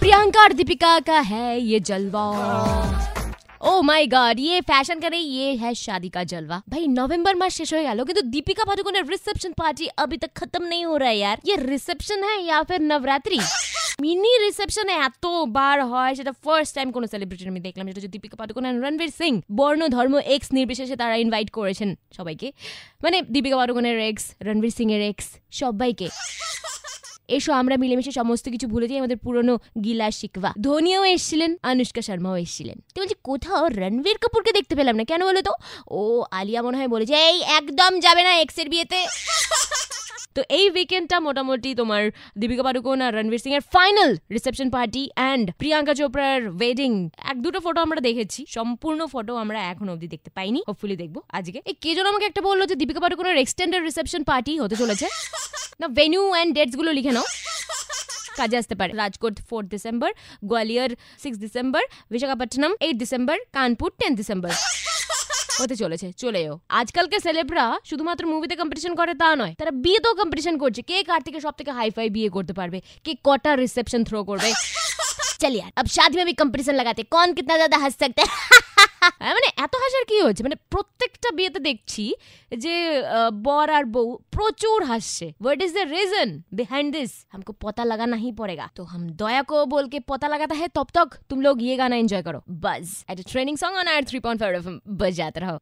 प्रियंका और दीपिका का है ये जलवा। ओ माय गॉड ये फ़ैशन करे ये है शादी का जलवा। भाई नवंबर मास शेष हो गया लोग तो दीपिका पादुकोण रिसेप्शन पार्टी अभी तक खत्म नहीं हो रहा है यार। ये रिसेप्शन है या फिर नवरात्रि? মিনি রিসেপশনে এতবার হয়, সেটা ফার্স্ট টাইম কোনো সেলিব্রিটির আমি দেখলাম, যেটা দীপিকা পাদুকোন আর রণবীর সিং। বর্ণ, ধর্ম এক্স নির্বিশেষে তারা ইনভাইট করেছেন সবাইকে। মানে দীপিকা পাডুকোনের এক্স রণবীর সিং এর এক্স সবাইকে। এসো, আমরা মিলেমিশে সমস্ত কিছু ভুলে যাই, আমাদের পুরনো গিলা শিকবা ধোনিও এসেছিলেন, আনুষ্কা শর্মাও এসেছিলেন। তো বলছি, কোথাও রণবীর কাপুরকে দেখতে পেলাম না, কেন বলো তো? ও, আলিয়া মনে হয় বলেছে, এই, একদম যাবে না এক্সের বিয়েতে। তো এই উইকেন্ডটা মোটামুটি তোমার দীপিকা পাডুকোন আর রণবীর সিং এর final reception party and Priyanka চোপড়ার ওয়েডিং এক দুটো ফটো আমরা দেখেছি, সম্পূর্ণ ফটো আমরা এখন অবধি দেখতে পাইনি হোপফুলি দেখব আজকে। এই কে যেন আমাকে একটা বলল যে দীপিকা পাডুকোনের এক্সটেন্ডেড রিসেপশন পার্টি হতে চলেছে। না ভেনিউ অ্যান্ড ডেটসগুলো লিখে নাও। কাজে আসতে পারে। Rajkot fourth December Gwalior six December Visakhapatnam eight December Kanpur ten December হতে চলেছে চলে এও আজকালকে সেলেবরা শুধুমাত্র মুভিতে কম্পিটিশন করে তা নয় তারা বিয়েতেও কম্পিটিশন করছে কে কার থেকে সব থেকে হাইফাই বিয়ে করতে পারবে কে কটা রিসেপশন থ্রো করবে चलिए अब शादी में भी कंपटीशन लगाते कौन कितना ज़्यादा हंस सकता है মানে এত হাসার কি হচ্ছে মানে প্রত্যেকটা বিয়েতে দেখছি যে আহ, বর আর বউ প্রচুর হাসছে what is the reason behind this हमको पता लगाना ही पड़ेगा तो हम दया को बोल के पता लगाता है तब तक तुम लोग ये गाना एंजॉय करो बस at training song on our three point five बजाते रहो